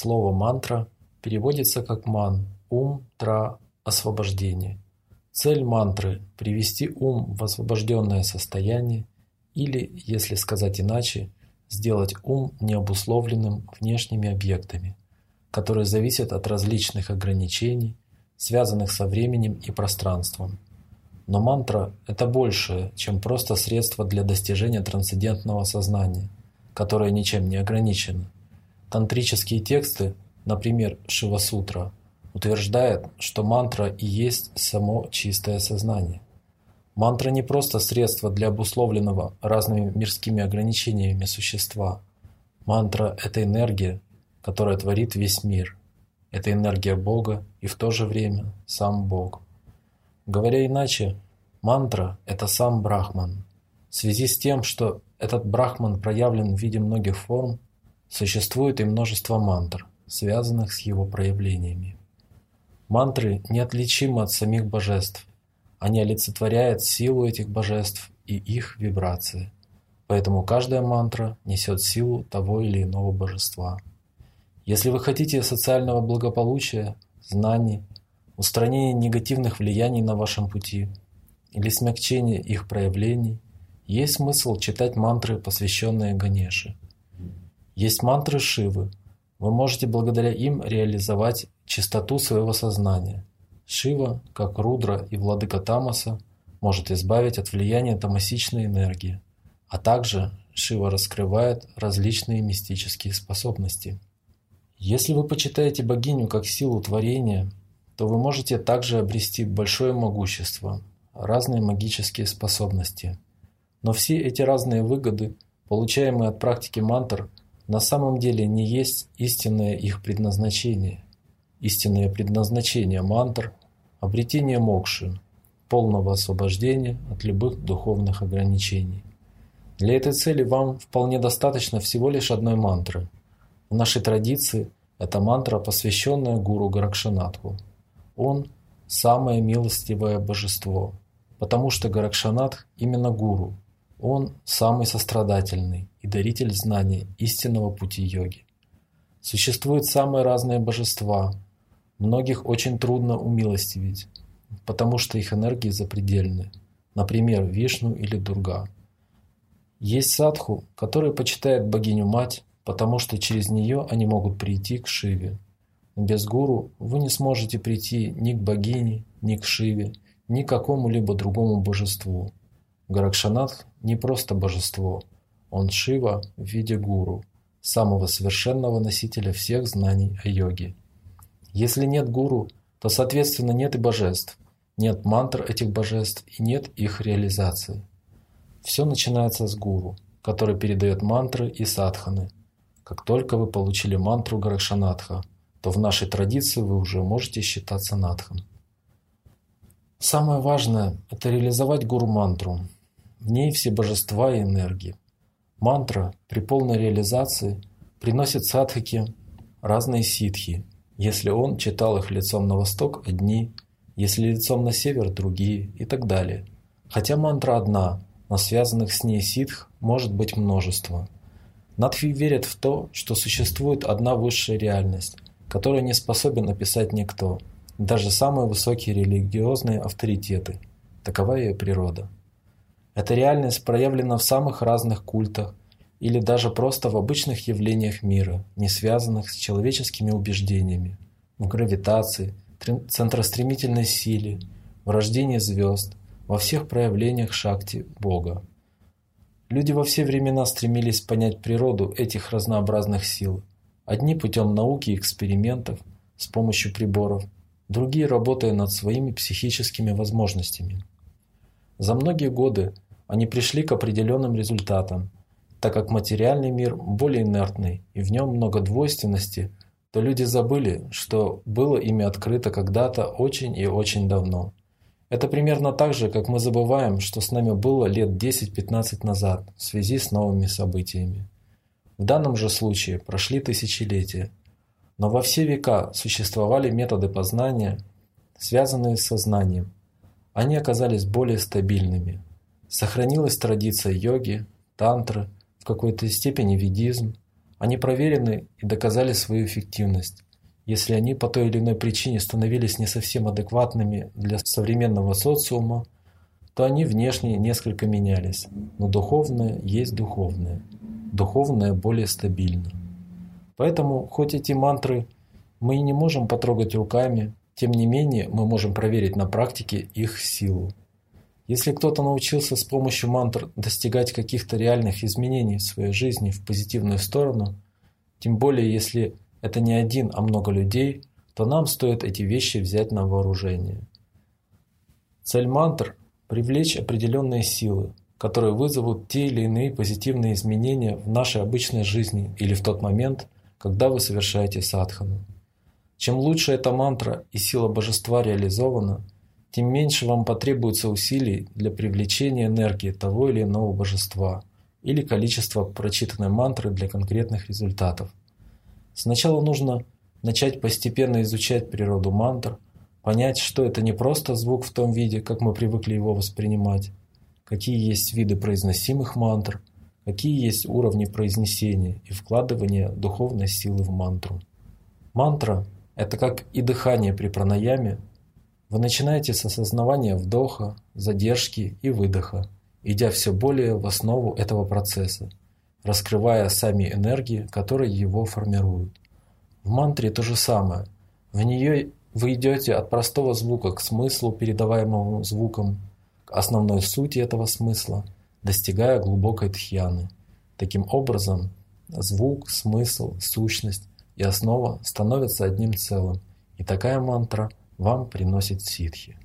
Слово «мантра» переводится как «ман» – ум, тра, освобождение. Цель мантры – привести ум в освобожденное состояние или, если сказать иначе, сделать ум необусловленным внешними объектами, которые зависят от различных ограничений, связанных со временем и пространством. Но мантра – это большее, чем просто средство для достижения трансцендентного сознания, которое ничем не ограничено. Тантрические тексты, например, Шивасутра, утверждают, что мантра и есть само чистое сознание. Мантра не просто средство для обусловленного разными мирскими ограничениями существа. Мантра – это энергия, которая творит весь мир. Это энергия Бога и в то же время сам Бог. Говоря иначе, мантра – это сам Брахман. В связи с тем, что этот Брахман проявлен в виде многих форм, существует и множество мантр, связанных с его проявлениями. Мантры неотличимы от самих божеств. Они олицетворяют силу этих божеств и их вибрации. Поэтому каждая мантра несет силу того или иного божества. Если вы хотите социального благополучия, знаний, устранения негативных влияний на вашем пути или смягчения их проявлений, есть смысл читать мантры, посвященные Ганеше. Есть мантры Шивы. Вы можете благодаря им реализовать чистоту своего сознания – Шива, как Рудра и владыка Тамаса, может избавить от влияния тамасичной энергии, а также Шива раскрывает различные мистические способности. Если вы почитаете богиню как силу творения, то вы можете также обрести большое могущество, разные магические способности. Но все эти разные выгоды, получаемые от практики мантр, на самом деле не есть истинное их предназначение. Истинное предназначение мантр обретение мокши, полного освобождения от любых духовных ограничений. Для этой цели вам вполне достаточно всего лишь одной мантры. В нашей традиции это мантра, посвященная гуру Гаракшанатху. Он – самое милостивое божество, потому что Гаракшанат именно гуру. Он – самый сострадательный и даритель знаний истинного пути йоги. Существуют самые разные божества – Многих очень трудно умилостивить, потому что их энергии запредельны. Например, Вишну или Дурга. Есть садху, который почитает богиню-мать, потому что через нее они могут прийти к Шиве. Без гуру вы не сможете прийти ни к богине, ни к Шиве, ни к какому-либо другому божеству. Гаракшанатх не просто божество, он Шива в виде гуру, самого совершенного носителя всех знаний о йоге. Если нет гуру, то, соответственно, нет и божеств, нет мантр этих божеств и нет их реализации. Все начинается с гуру, который передает мантры и садханы. Как только вы получили мантру Гаракшанатха, то в нашей традиции вы уже можете считаться надхом. Самое важное – это реализовать гуру-мантру. В ней все божества и энергии. Мантра при полной реализации приносит садхаке разные ситхи, если он читал их лицом на восток – одни, если лицом на север – другие и так далее. Хотя мантра одна, но связанных с ней ситх может быть множество. Надхи верят в то, что существует одна высшая реальность, которую не способен описать никто, даже самые высокие религиозные авторитеты. Такова ее природа. Эта реальность проявлена в самых разных культах, или даже просто в обычных явлениях мира, не связанных с человеческими убеждениями, в гравитации, центростремительной силе, в рождении звезд, во всех проявлениях шакти Бога. Люди во все времена стремились понять природу этих разнообразных сил. Одни путем науки и экспериментов с помощью приборов, другие работая над своими психическими возможностями. За многие годы они пришли к определенным результатам – так как материальный мир более инертный и в нем много двойственности, то люди забыли, что было ими открыто когда-то очень и очень давно. Это примерно так же, как мы забываем, что с нами было лет 10-15 назад в связи с новыми событиями. В данном же случае прошли тысячелетия, но во все века существовали методы познания, связанные с сознанием. Они оказались более стабильными. Сохранилась традиция йоги, тантры – в какой-то степени ведизм, Они проверены и доказали свою эффективность. Если они по той или иной причине становились не совсем адекватными для современного социума, то они внешне несколько менялись, но духовное есть духовное. Духовное более стабильно. Поэтому, хоть эти мантры мы и не можем потрогать руками, тем не менее мы можем проверить на практике их силу. Если кто-то научился с помощью мантр достигать каких-то реальных изменений в своей жизни в позитивную сторону, тем более если это не один, а много людей, то нам стоит эти вещи взять на вооружение. Цель мантр – привлечь определенные силы, которые вызовут те или иные позитивные изменения в нашей обычной жизни или в тот момент, когда вы совершаете садхану. Чем лучше эта мантра и сила божества реализована – тем меньше вам потребуется усилий для привлечения энергии того или иного божества или количества прочитанной мантры для конкретных результатов. Сначала нужно начать постепенно изучать природу мантр, понять, что это не просто звук в том виде, как мы привыкли его воспринимать, какие есть виды произносимых мантр, какие есть уровни произнесения и вкладывания духовной силы в мантру. Мантра – это как и дыхание при пранаяме, вы начинаете с осознавания вдоха, задержки и выдоха, идя все более в основу этого процесса, раскрывая сами энергии, которые его формируют. В мантре то же самое. В нее вы идете от простого звука к смыслу, передаваемому звуком, к основной сути этого смысла, достигая глубокой тхьяны. Таким образом, звук, смысл, сущность и основа становятся одним целым, и такая мантра – вам приносит ситхи.